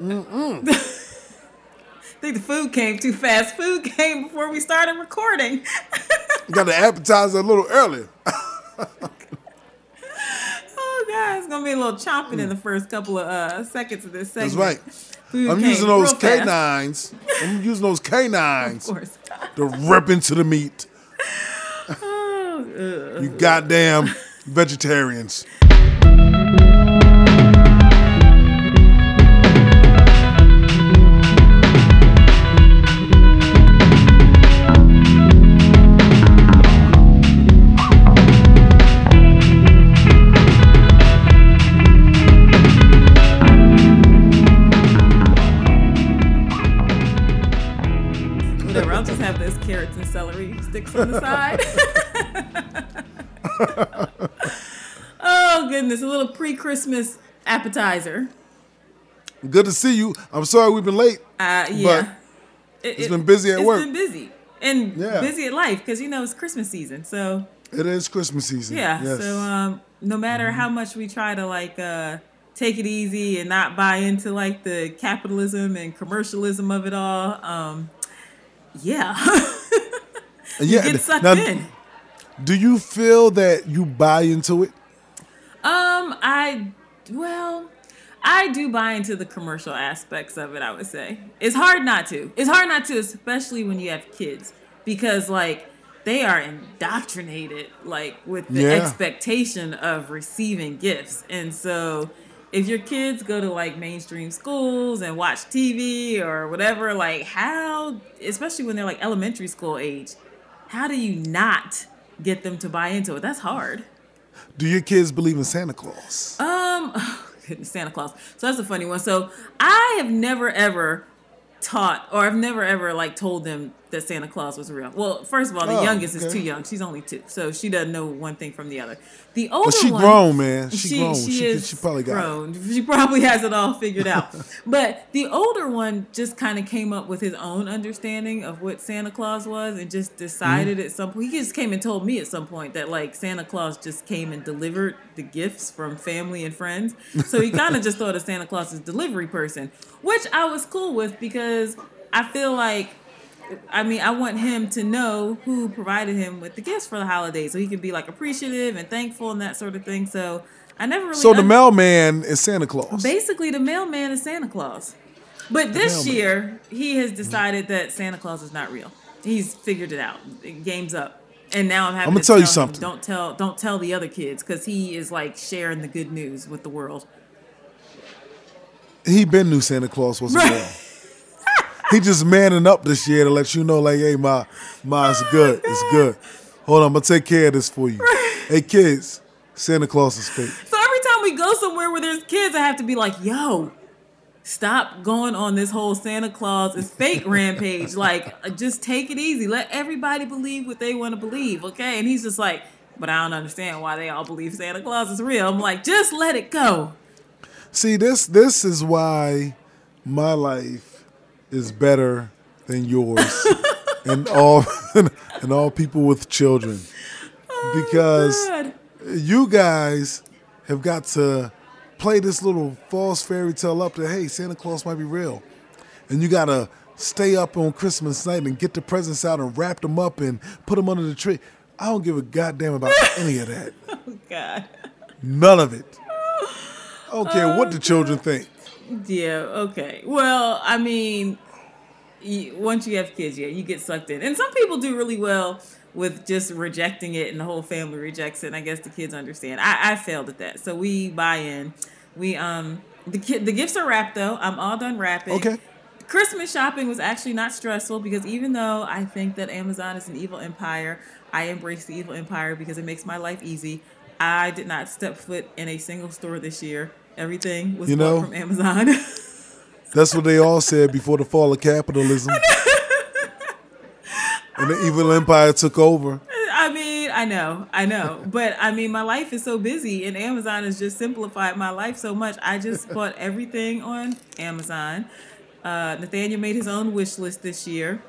I think the food came too fast. Food came before we started recording. Got the appetizer a little earlier. oh god, it's gonna be a little chomping in the first couple of uh, seconds of this segment. That's right. Food I'm using those fast. canines. I'm using those canines Of course. to rip into the meat. Oh. You goddamn vegetarians. Celery sticks on the side. oh goodness, a little pre-Christmas appetizer. Good to see you. I'm sorry we've been late. Uh, yeah. It, it's been busy at it's work. It's been busy and Yeah. busy at life because you know it's Christmas season. So It is Christmas season. yeah. Yes. So um, no matter how much we try to like uh, take it easy and not buy into like the capitalism and commercialism of it all, um, yeah, yeah. get sucked now, in. Do you feel that you buy into it? Um, I well, I do buy into the commercial aspects of it. I would say it's hard not to. It's hard not to, especially when you have kids, because like they are indoctrinated like with the Yeah. expectation of receiving gifts, and so if your kids go to like mainstream schools and watch TV or whatever, like how, especially when they're like elementary school age, how do you not get them to buy into it? That's hard. Do your kids believe in Santa Claus? Um, oh, goodness, Santa Claus. So that's a funny one. So I have never ever taught, or I've never ever like told them that Santa Claus was real. Well, first of all, the Oh, youngest is too young. She's only two, so she doesn't know one thing from the other. The older But she one, grown, man. She, grown. She, She, is she probably got it. grown. She probably has it all figured out. but the older one just kind of came up with his own understanding of what Santa Claus was, and just decided Mm-hmm. at some point. He just came and told me at some point that like Santa Claus just came and delivered the gifts from family and friends. So he kind of just thought of Santa Claus as delivery person, which I was cool with because I feel like I mean, I want him to know who provided him with the gifts for the holidays, so he can be like appreciative and thankful and that sort of thing. So I never really. So the un- mailman is Santa Claus. basically the mailman is Santa Claus, but this mailman. year he has decided that Santa Claus is not real. He's figured it out. Game's up. And now I'm having I'ma to tell you him, something. don't tell, don't tell the other kids, because he is like sharing the good news with the world. he been knew Santa Claus wasn't Right. real. he just manning up this year to let you know, like, hey, my, my, it's good, it's good. Hold on, I'm gonna take care of this for you. Hey, kids, Santa Claus is fake. So every time we go somewhere where there's kids, I have to be like, yo, stop going on this whole Santa Claus is fake rampage. Like, uh, just take it easy. Let everybody believe what they want to believe, okay? And he's just like, but I don't understand why they all believe Santa Claus is real. I'm like, just let it go. See, this this is why my life is better than yours and all and all people with children. Oh, because God. you guys have got to play this little false fairy tale up that hey, Santa Claus might be real. And you gotta stay up on Christmas night and get the presents out and wrap them up and put them under the tree. I don't give a goddamn about any of that. Oh, God. None of it. I don't care what the oh, children think. Yeah, okay. Well, I mean, once you have kids, yeah, you get sucked in. And some people do really well with just rejecting it and the whole family rejects it. And I guess the kids understand. I, I failed at that. So we buy in. We um the kid the gifts are wrapped though. I'm all done wrapping. Okay. Christmas shopping was actually not stressful because even though I think that Amazon is an evil empire, I embrace the evil empire because it makes my life easy. I did not step foot in a single store this year. Everything was You bought know- from Amazon. That's what they all said before the fall of capitalism. and the evil empire took over. I mean, I know, I know, but I mean, my life is so busy, and Amazon has just simplified my life so much. I just bought everything on Amazon. Uh, Nathaniel made his own wish list this year.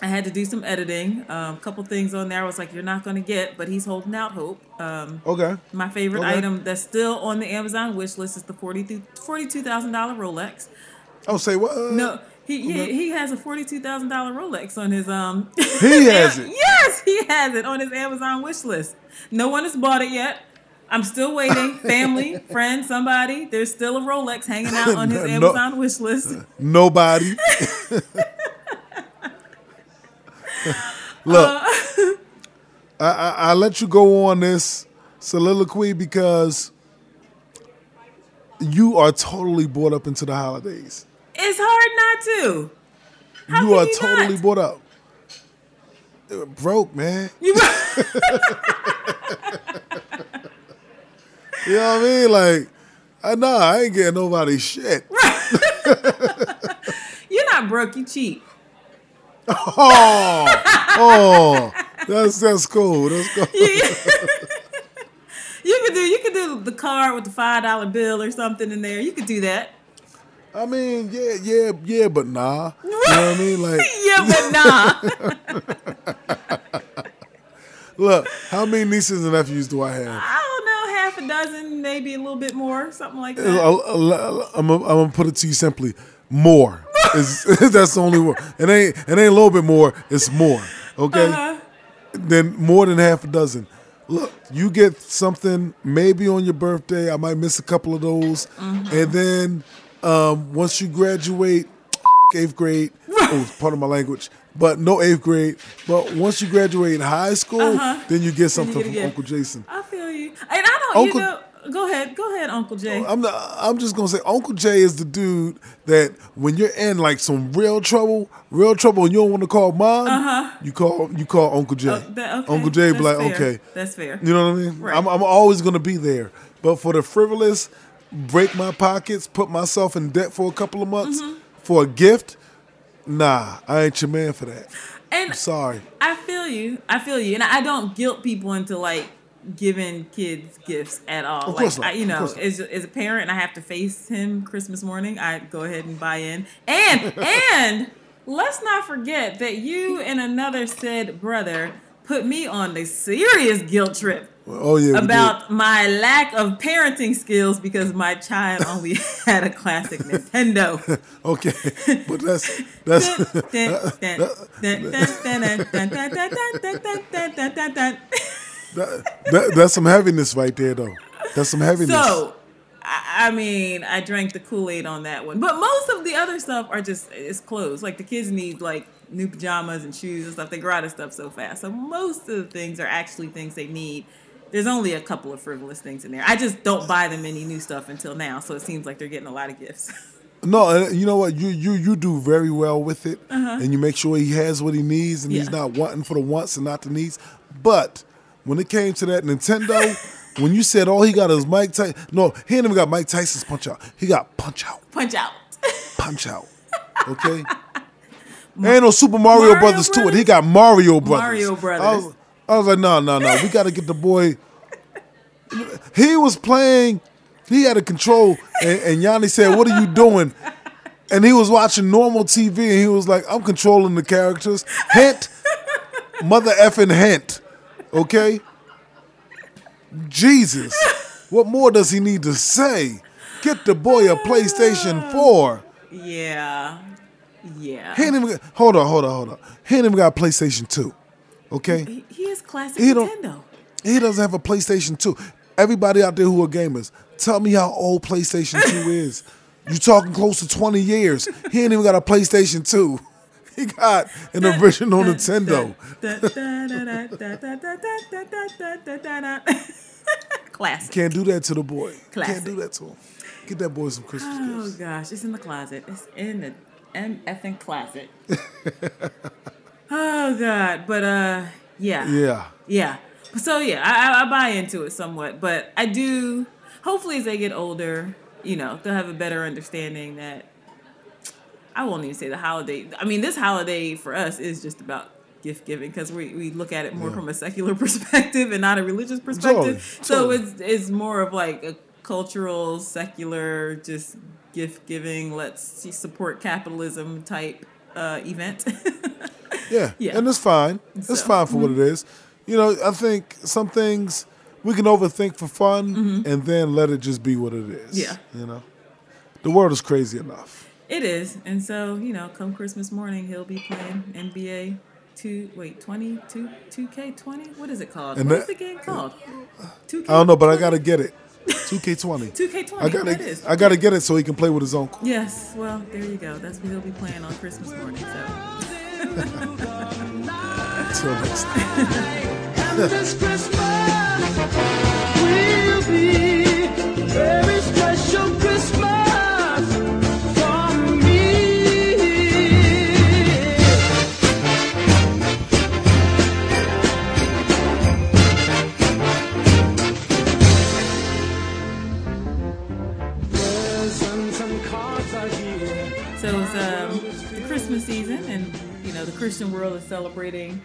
I had to do some editing. A couple things on there I was like, "You're not going to get," but he's holding out hope. Um, Okay. my favorite Okay. item that's still on the Amazon wish list is the $42,000 Rolex. Oh, say what? No, he he, he has a forty two thousand dollar Rolex on his um. He has it. Yes, he has it on his Amazon wish list. No one has bought it yet. I'm still waiting. Family, friend, somebody. There's still a Rolex hanging out on his No- Amazon wish list. Nobody. Look, Uh, I, I, I let you go on this soliloquy because you are totally brought up into the holidays. It's hard not to. How you are you totally not? brought up. Broke, man. You- You know what I mean? Like, I know I ain't getting nobody shit. Right. You're not broke. You cheap. Oh, oh, that's that's cool. That's cool. You could do you could do the card with the five dollar bill or something in there. You could do that. I mean, yeah, yeah, yeah, but nah. You know what I mean? Like, yeah, but nah. look, how many nieces and nephews do I have? I don't know, half a dozen, maybe a little bit more, something like uh, that. Uh, uh, I'm gonna put it to you simply: more. Is that's the only one. It ain't it ain't a little bit more. It's more. Okay. Uh-huh. Then more than half a dozen. Look, you get something maybe on your birthday. I might miss a couple of those, Mm-hmm. and then um, once you graduate, eighth grade. oh, part of my language. But no eighth grade. But once you graduate high school, then you get something Uh-huh. get from. Uncle Jason. I feel you. And I don't, Uncle- you know, go ahead, go ahead, Uncle Jay. I'm not, I'm just gonna say Uncle Jay is the dude that when you're in like some real trouble, real trouble, and you don't want to call mom, you call you call Uncle Jay. Uh-huh. Oh, that- okay, Uncle Jay be like, fair. okay, That's fair. you know what I mean? Right. I'm I'm always gonna be there. But for the frivolous, break my pockets, put myself in debt for a couple of months Mm-hmm. for a gift, nah, I ain't your man for that. And I'm sorry. I feel you. I feel you. And I don't guilt people into like giving kids gifts at all. Of course like not. I, you know, as, as a parent, I have to face him Christmas morning. I go ahead and buy in. And and let's not forget that you and another said brother put me on a serious guilt trip Oh yeah, about my lack of parenting skills because my child only had a classic Nintendo. okay, but that's that's that, that, that's some heaviness right there though. That's some heaviness. So, I I mean, I drank the Kool Aid on that one, but most of the other stuff are just it's clothes. Like the kids need like new pajamas and shoes and stuff. They grow out of stuff so fast. So most of the things are actually things they need. There's only a couple of frivolous things in there. I just don't buy them any new stuff until now. So it seems like they're getting a lot of gifts. No, you know what? You you you do very well with it, and you make sure he has what he needs, and he's Uh-huh. Not wanting for the wants and not the needs. But when it came to that Nintendo, when you said all he got is Mike Tyson, no, he ain't even got Mike Tyson's punch out. He got punch out, Punch out. punch out. Okay. ain't no Super Mario, Mario Brothers, to it. He got Mario Brothers. Mario I Brothers. was, I was like, no, no, no. We got to get the boy. He was playing. He had a control, and, and Yanni said, "What are you doing?" And he was watching normal TV, and he was like, "I'm controlling the characters." Hint, mother effing hint. Okay. Jesus, what more does he need to say? Get the boy a PlayStation uh, Four. Yeah. Yeah. He ain't even hold on, hold on, hold on. He ain't even got a PlayStation Two. Okay. He, he is classic He Nintendo. He doesn't have a PlayStation 2. Everybody out there who are gamers, tell me how old PlayStation 2 is. You talking close to 20 years. He ain't even got a PlayStation 2. He got an original Nintendo. Classic. Can't do that to the boy. Can't do that to him. Get that boy some Christmas Oh gifts. Oh gosh, it's in the closet. It's in the MFing closet. oh god, but uh, yeah, Yeah. yeah. So yeah, I, I- I buy into it somewhat, but I do. Hopefully, as they get older, you know, they'll have a better understanding that. I won't even say the holiday. I mean, this holiday for us is just about gift giving because we, we look at it more Yeah. from a secular perspective and not a religious perspective. Totally, So it's it's more of like a cultural, secular, just gift giving. Let's see, support capitalism type uh, event. Yeah. Yeah. And it's fine. It's So, mm-hmm. fine for what it is. You know, I think some things we can overthink for fun and then let it just be what it is. Mm-hmm. Yeah. You know? The world is crazy enough. It is, and so you know, come Christmas morning, he'll be playing NBA two. Wait, twenty two two K twenty. What is it called? And What is that- the game called? Two K. I don't know, but I gotta get it. 2K20. Two K I twenty. That gotta, is. I gotta get it so he can play with his uncle. Yes. Well, there you go. That's what he'll be playing on Christmas morning. So. Christian world is celebrating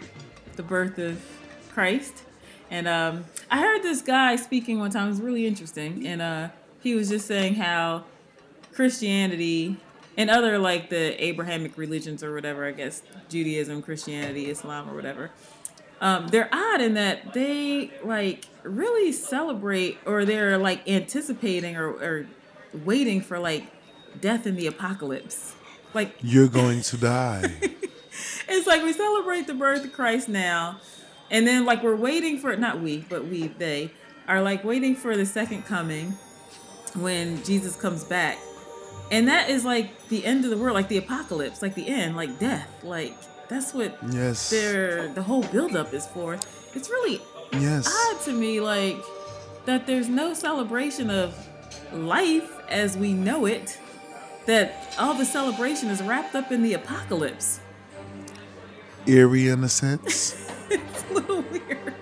the birth of Christ. And um, I heard this guy speaking one time; it was really interesting, and uh, he was just saying how Christianity and other like the Abrahamic religions or whatever, I guess Judaism, Christianity, Islam, or whatever, um, they're odd in that they like really celebrate or they're like anticipating or, or waiting for like death in the apocalypse. Like You're going to die. it's like we celebrate the birth of Christ now, and then like we're waiting for not we, but we they are like waiting for the second coming when Jesus comes back. And that is like the end of the world, like the apocalypse, like the end, like death. Like that's what Yes. their the whole buildup is for. It's really Yes. odd to me, like that there's no celebration of life as we know it. That all the celebration is wrapped up in the apocalypse. Eerie in a sense. It's a little weird.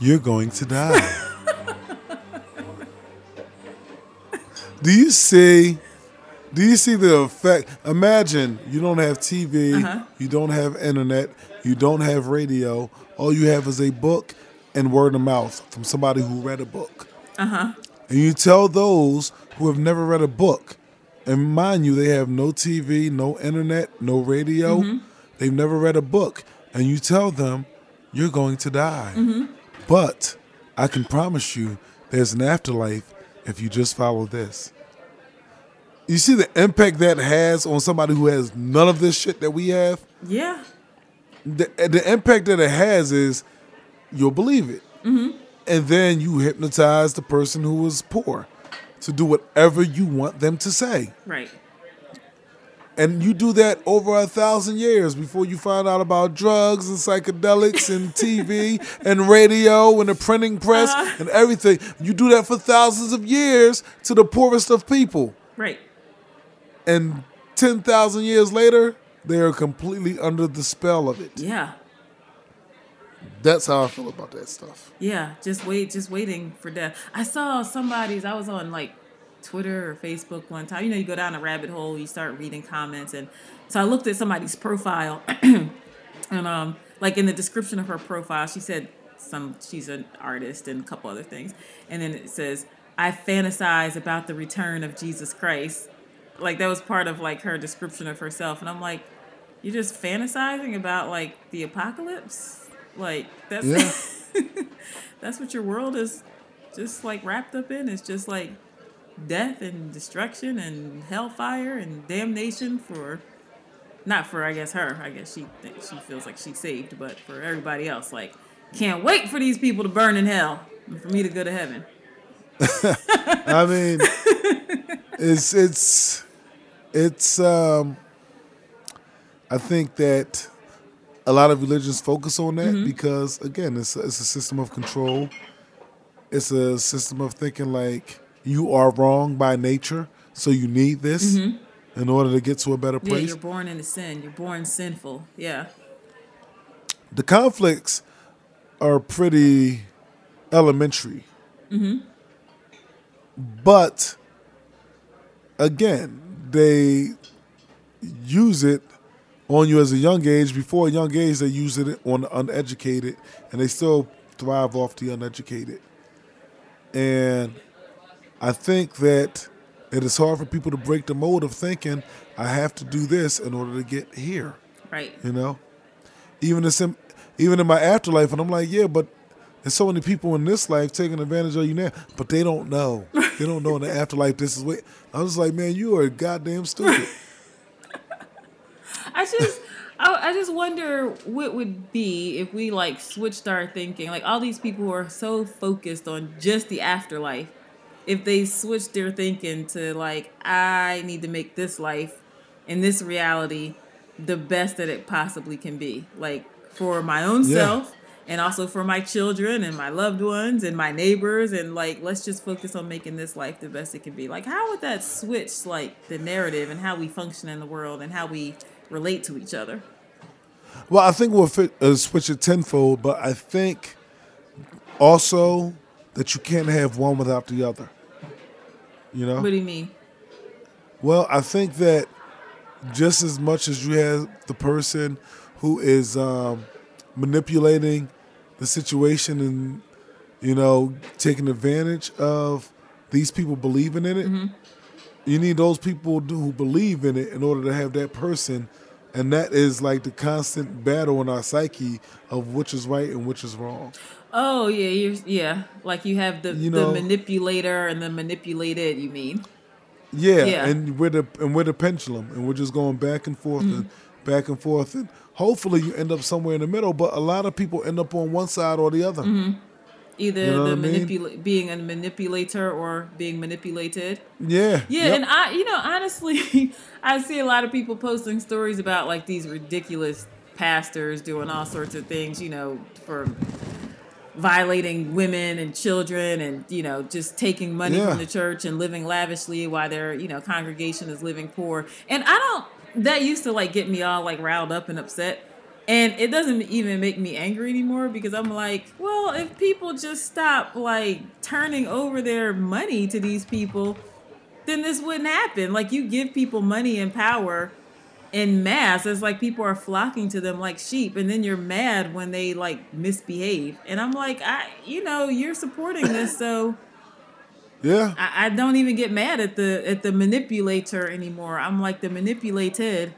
You're going to die. do you see? Do you see the effect? Imagine you don't have TV, Uh-huh. you don't have internet, you don't have radio. All you have is a book and word of mouth from somebody who read a book. Uh huh. And you tell those who have never read a book, and mind you, they have no TV, no internet, no radio, they've never read a book, and you tell them you're going to die. But I can promise you there's an afterlife if you just follow this. You see the impact that has on somebody who has none of this shit that we have? Yeah. the the impact that it has is you'll believe it, mm-hmm. and then you hypnotize the person who was poor to do whatever you want them to say, Right. And you do that over a thousand years before you find out about drugs and psychedelics and TV and radio and the printing press Uh-huh. and everything. You do that for thousands of years to the poorest of people, Right. and ten thousand years later. They are completely under the spell of it. Yeah. That's how I feel about that stuff. Yeah. Just wait. Just waiting for death. I saw somebody's. I was on like Twitter or Facebook one time. You know, you go down a rabbit hole. You start reading comments, and so I looked at somebody's profile, and um, like in the description of her profile, she said some. She's an artist and a couple other things, and then it says, "I fantasize about the return of Jesus Christ." Like that was part of like her description of herself, and I'm like, you're just fantasizing about like the apocalypse. Like that's Yeah. that's what your world is just like wrapped up in. It's just like death and destruction and hellfire and damnation for not for I guess her. I guess she thinks she feels like she's saved, but for everybody else, like can't wait for these people to burn in hell and for me to go to heaven. I mean, it's it's it's. Um, I think that a lot of religions focus on that because again, it's a, it's a system of control. It's a system of thinking like you are wrong by nature, so you need this mm-hmm. in order to get to a better place. Yeah, you're born into sin. You're born sinful. Yeah. the conflicts are pretty elementary. Mm-hmm. But again, they use it on you as a young age. Before a young age, they use it on the uneducated, and they still thrive off the uneducated. And I think that it is hard for people to break the mold of thinking, I have to do this in order to get here Right. you know even in sim- even in my afterlife and i'm like yeah but there's so many people in this life taking advantage of you now but they don't know They don't know in the afterlife this is what. I was like, man, you are goddamn stupid. I just I, I just wonder what would be if we like switched our thinking. Like all these people who are so focused on just the afterlife, if they switch their thinking to like I need to make this life and this reality the best that it possibly can be. Like for my own Yeah. self and also for my children and my loved ones and my neighbors and like let's just focus on making this life the best it can be. Like how would that switch like the narrative and how we function in the world and how we relate to each other? Well, I think we'll fit, uh, switch it tenfold, but I think also that you can't have one without the other. You know? What do you mean? Well, I think that just as much as you have the person who is um, manipulating the situation and you know taking advantage of these people believing in it, you need those people who believe in it in order to have that person, and that is like the constant battle in our psyche of which is right and which is wrong. Oh yeah, you're yeah. Like you have the You the manipulator and the manipulated. You mean? Yeah, Yeah. and we're the and we're the pendulum, and we're just going back and forth and Mm-hmm. back and forth, and hopefully you end up somewhere in the middle. But a lot of people end up on one side or the other. Mm-hmm. Either You know the mean? manipula- being a manipulator or being manipulated. Yeah, Yeah, yep. and I, you know, honestly, I see a lot of people posting stories about like these ridiculous pastors doing all sorts of things, you know, for violating women and children and you know just taking money Yeah. from the church and living lavishly while their you know congregation is living poor. And i don't that used to like get me all like riled up and upset. And it doesn't even make me angry anymore because i'm like well if people just stop like turning over their money to these people then this wouldn't happen. Like you give people money and power in mass it's like people are flocking to them like sheep and then you're mad when they like misbehave and i'm like i you know you're supporting this so yeah, I, I don't even get mad at the at the manipulator anymore i'm like the manipulated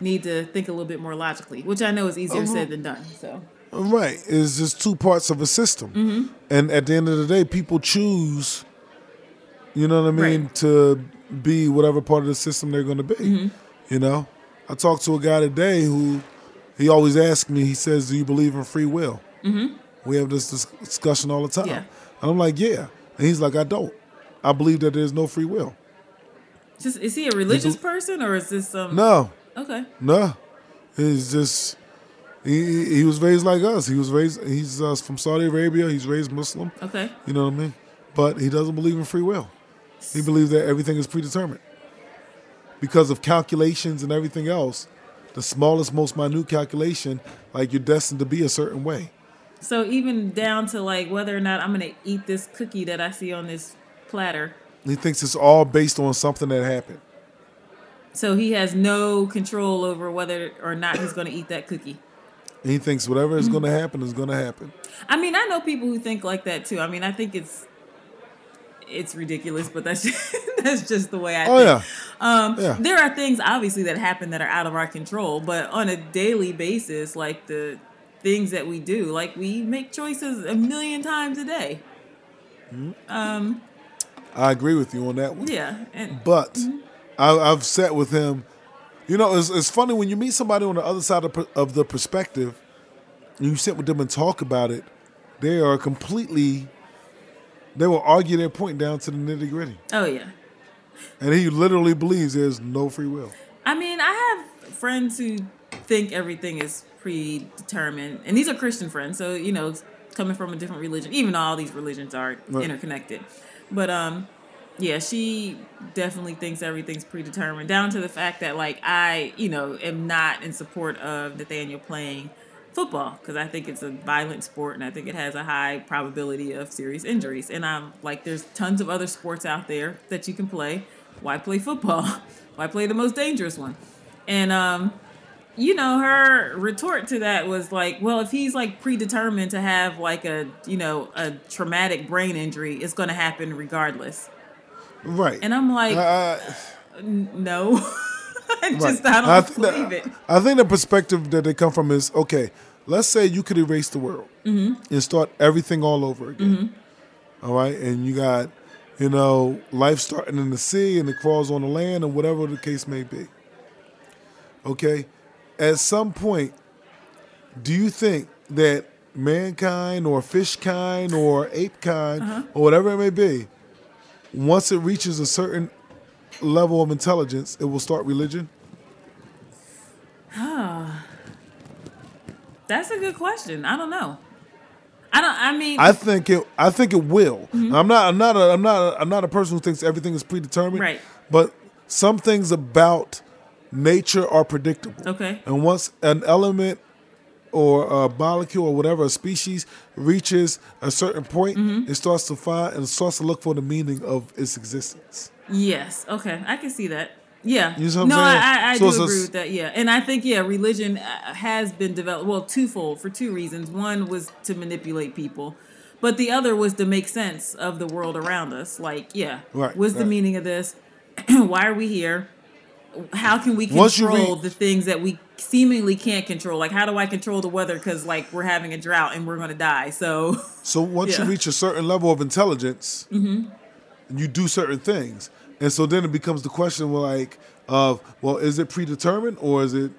need to think a little bit more logically which i know is easier Uh-huh. said than done so right. It's just two parts of a system, Mm-hmm. and at the end of the day, people choose. You know what I mean Right. to be whatever part of the system they're going to be. Mm-hmm. You know, I talked to a guy today who he always asks me. He says, "Do you believe in free will?" Mm-hmm. We have this discussion all the time, Yeah. and I'm like, "Yeah," and he's like, "I don't. I believe that there's no free will." just is he a religious person or is this um No, okay no, he's just he, he- he was raised like us. He was raised. He's uh, from Saudi Arabia. He's raised Muslim. okay You know what I mean? But he doesn't believe in free will. He believes that everything is predetermined because of calculations and everything else. The smallest, most minute calculation, like you're destined to be a certain way. so even down to like whether or not i'm gonna eat this cookie that i see on this platter He thinks it's all based on something that happened. So he has no control over whether or not he's to eat that cookie. He thinks whatever is mm-hmm. going to happen is to happen. I mean, I know people who think like that too. I mean, I think it's it's ridiculous, but that's that's just the way I Oh think. yeah, Um, Yeah. There are things obviously that happen that are out of our control, but on a daily basis, like the things that we do, like we make choices a million times a day. I agree with you on that one. Yeah, and But Mm-hmm. I, I've sat with him. You know, it's, it's funny when you meet somebody on the other side of, of the perspective, and you sit with them and talk about it. They are completely. They will argue their point down to the nitty gritty, oh yeah. And he literally believes there's no free will. I mean, I have friends who think everything is predetermined, and these are Christian friends, so you know, coming from a different religion, even though all these religions are Right. interconnected. But um, yeah, she definitely thinks everything's predetermined, down to the fact that like I, you know, am not in support of Nathaniel playing football because I think it's a violent sport and I think it has a high probability of serious injuries. And I'm like, there's tons of other sports out there that you can play. Why play football? Why play the most dangerous one? And um, you know, her retort to that was like, well, if he's like predetermined to have like a, you know, a traumatic brain injury, it's going to happen regardless. Right. And I'm like, I- n- no. I Right. just, I don't I think believe that- it. I think the perspective that they come from is okay. Let's say you could erase the world Mm-hmm. and start everything all over again. All right, and you got you know, life starting in the sea and it crawls on the land, and whatever the case may be. Okay, at some point, do you think that mankind or fish kind or ape kind Uh-huh. or whatever it may be, once it reaches a certain level of intelligence, it will start religion? That's a good question. I don't know. I don't. I mean, I think it. I think it will. Mm-hmm. I'm not. I'm not. A, I'm not. A, I'm not a person who thinks everything is predetermined. Right. But some things about nature are predictable. Okay. And once an element or a molecule or whatever a species reaches a certain point, Mm-hmm. it starts to find and starts to look for the meaning of its existence. Yes. Okay. I can see that. Yeah. You I'm no, saying? I, I, So do agree s- with that. Yeah, and I think yeah, religion uh, has been developed. Well, twofold for two reasons. One was to manipulate people, but the other was to make sense of the world around us. Like, yeah, Right, what's the meaning of this? Why are we here? How can we control read- the things that we seemingly can't control? Like, how do I control the weather? Because like we're having a drought and we're gonna die. So So once you reach a certain level of intelligence, mm-hmm. you do certain things, and so then it becomes the question, well, like, of well, is it predetermined or is it?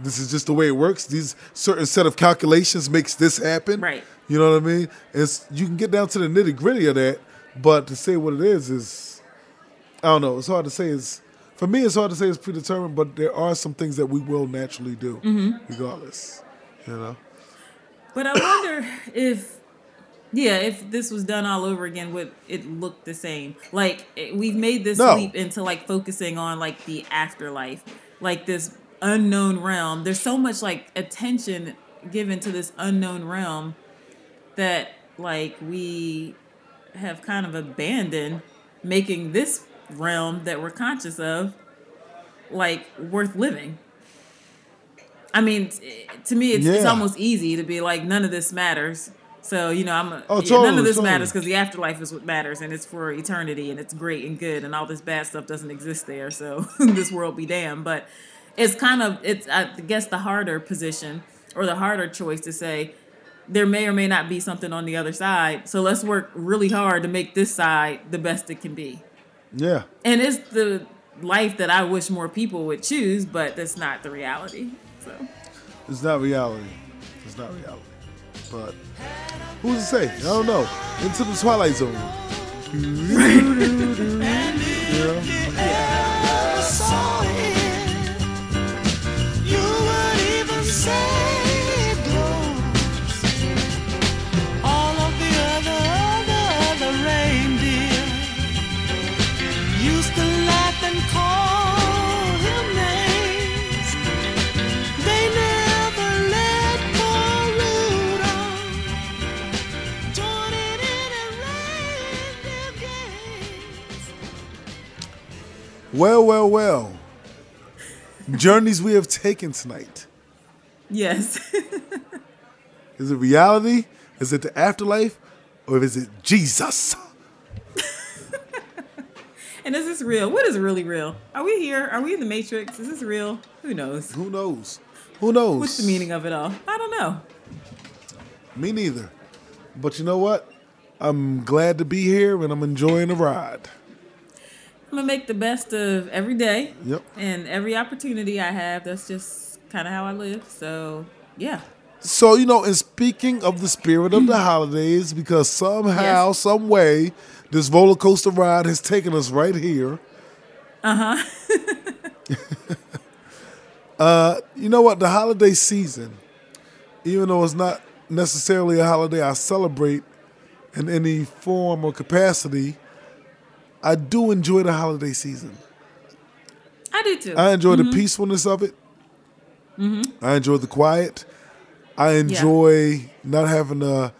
This is just the way it works. These certain set of calculations makes this happen. Right. You know what I mean? It's you can get down to the nitty gritty of that, but to say what it is is, I don't know. It's hard to say. It's for me. It's hard to say it's predetermined, but there are some things that we will naturally do, mm-hmm. regardless. You know. But I wonder if, yeah, if this was done all over again, would it look the same? Like eh, we've made this No. leap into like focusing on like the afterlife, like this unknown realm. There's so much like attention given to this unknown realm that like we have kind of abandoned making this realm that we're conscious of like worth living. I mean, to me, it's, it's almost easy to be like, none of this matters. So you know, I'm a, Oh, yeah, none of this totally. matters because the afterlife is what matters, and it's for eternity, and it's great and good, and all this bad stuff doesn't exist there. So this world be damned. But it's kind of it's I guess the harder position or the harder choice to say there may or may not be something on the other side. So let's work really hard to make this side the best it can be. Yeah. And it's the life that I wish more people would choose, but that's not the reality. So It's not reality. It's not reality. But who's to say? I don't know. Into the Twilight Zone. Yeah. saw Well, well, well. Journeys we have taken tonight. yes. Is it reality? Is it the afterlife? Or is it Jesus? and is this real? What is really real? Are we here? Are we in the Matrix? Is this real? Who knows? Who knows? Who knows? What's the meaning of it all? I don't know. Me neither. But you know what? I'm glad to be here and I'm enjoying the ride. I'm gonna make the best of every day Yep. and every opportunity I have. That's just kind of how I live. So yeah, So, you know, in speaking of the spirit of the holidays, because somehow, Yes. some way, this roller coaster ride has taken us right here. uh huh. Uh, you know what? The holiday season, even though it's not necessarily a holiday I celebrate in any form or capacity, I do enjoy the holiday season. I do too. I enjoy the mm-hmm. peacefulness of it. Mm-hmm. I enjoy the quiet. I enjoy not having to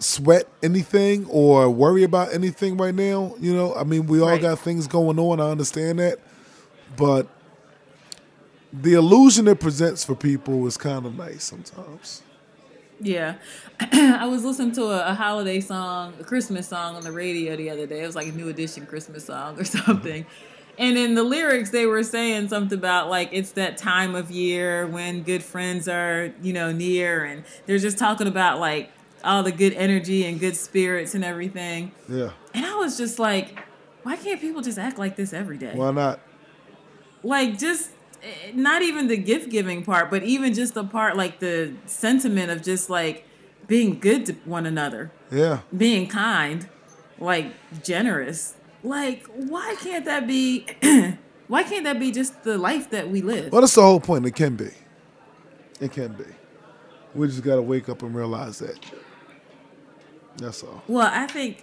sweat anything or worry about anything right now. You know, I mean, we all Right. got things going on. I understand that, but the illusion it presents for people is kind of nice sometimes. Yeah. I was listening to a, a holiday song, a Christmas song on the radio the other day. It was like a New Edition Christmas song or mm-hmm. something. And in the lyrics, they were saying something about like it's that time of year when good friends are, you know, near. And they're just talking about like all the good energy and good spirits and everything. Yeah. And I was just like, why can't people just act like this every day? Why not? like just not even the gift giving part, but even just the part like the sentiment of just like being good to one another, Yeah. being kind, like generous. Like why can't that be why can't that be just the life that we live? Well, that's the whole point. It can be. It can be. We just got to wake up and realize that. That's all. Well, I think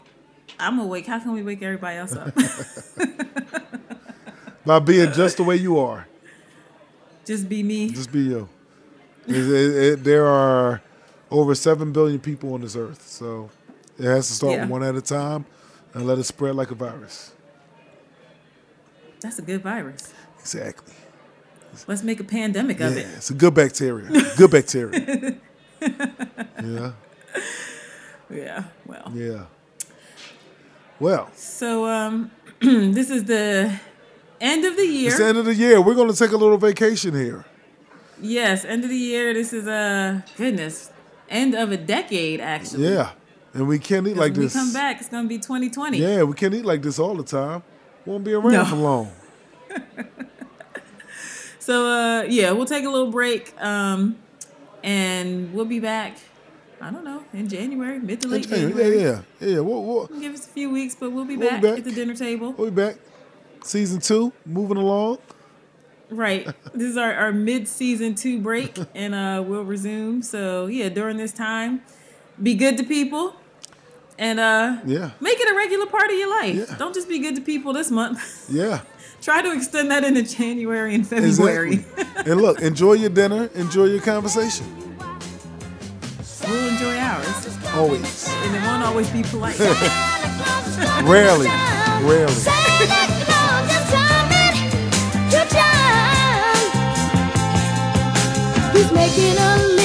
I'm awake. How can we wake everybody else up? By being just the way you are. Just be me. Just be you. It- it- there are over 7 billion people on this earth. So it has to start Yeah. one at a time and let it spread like a virus. That's a good virus. Exactly. Let's make a pandemic of Yeah, it. it's a good bacteria. Good bacteria. yeah. Yeah. Well. Yeah. Well, So um this is the end of the year. it's the end of the year. We're going to take a little vacation here. Yes, end of the year. This is a goodness end of a decade actually. Yeah. And we can't eat like this. come back, it's gonna be 2020. Yeah, we can't eat like this all the time. Won't be around No. for long. So uh yeah, we'll take a little break. Um and we'll be back. I don't know in January, mid to late Yeah, January. yeah, yeah. yeah. We'll, we'll, Give us a few weeks, but we'll be We'll be back, back. at the dinner table. we'll be back. Season two, moving along. Right. this is our, our mid season two break, and uh, we'll resume. So yeah, during this time, be good to people, and uh, Yeah. make it a regular part of your life. Yeah. Don't just be good to people this month. Yeah. Try to extend that into January and February. Exactly. and look, enjoy your dinner, enjoy your conversation. we'll enjoy ours, Always. and it won't always be polite. Rarely. Rarely. Santa He's making a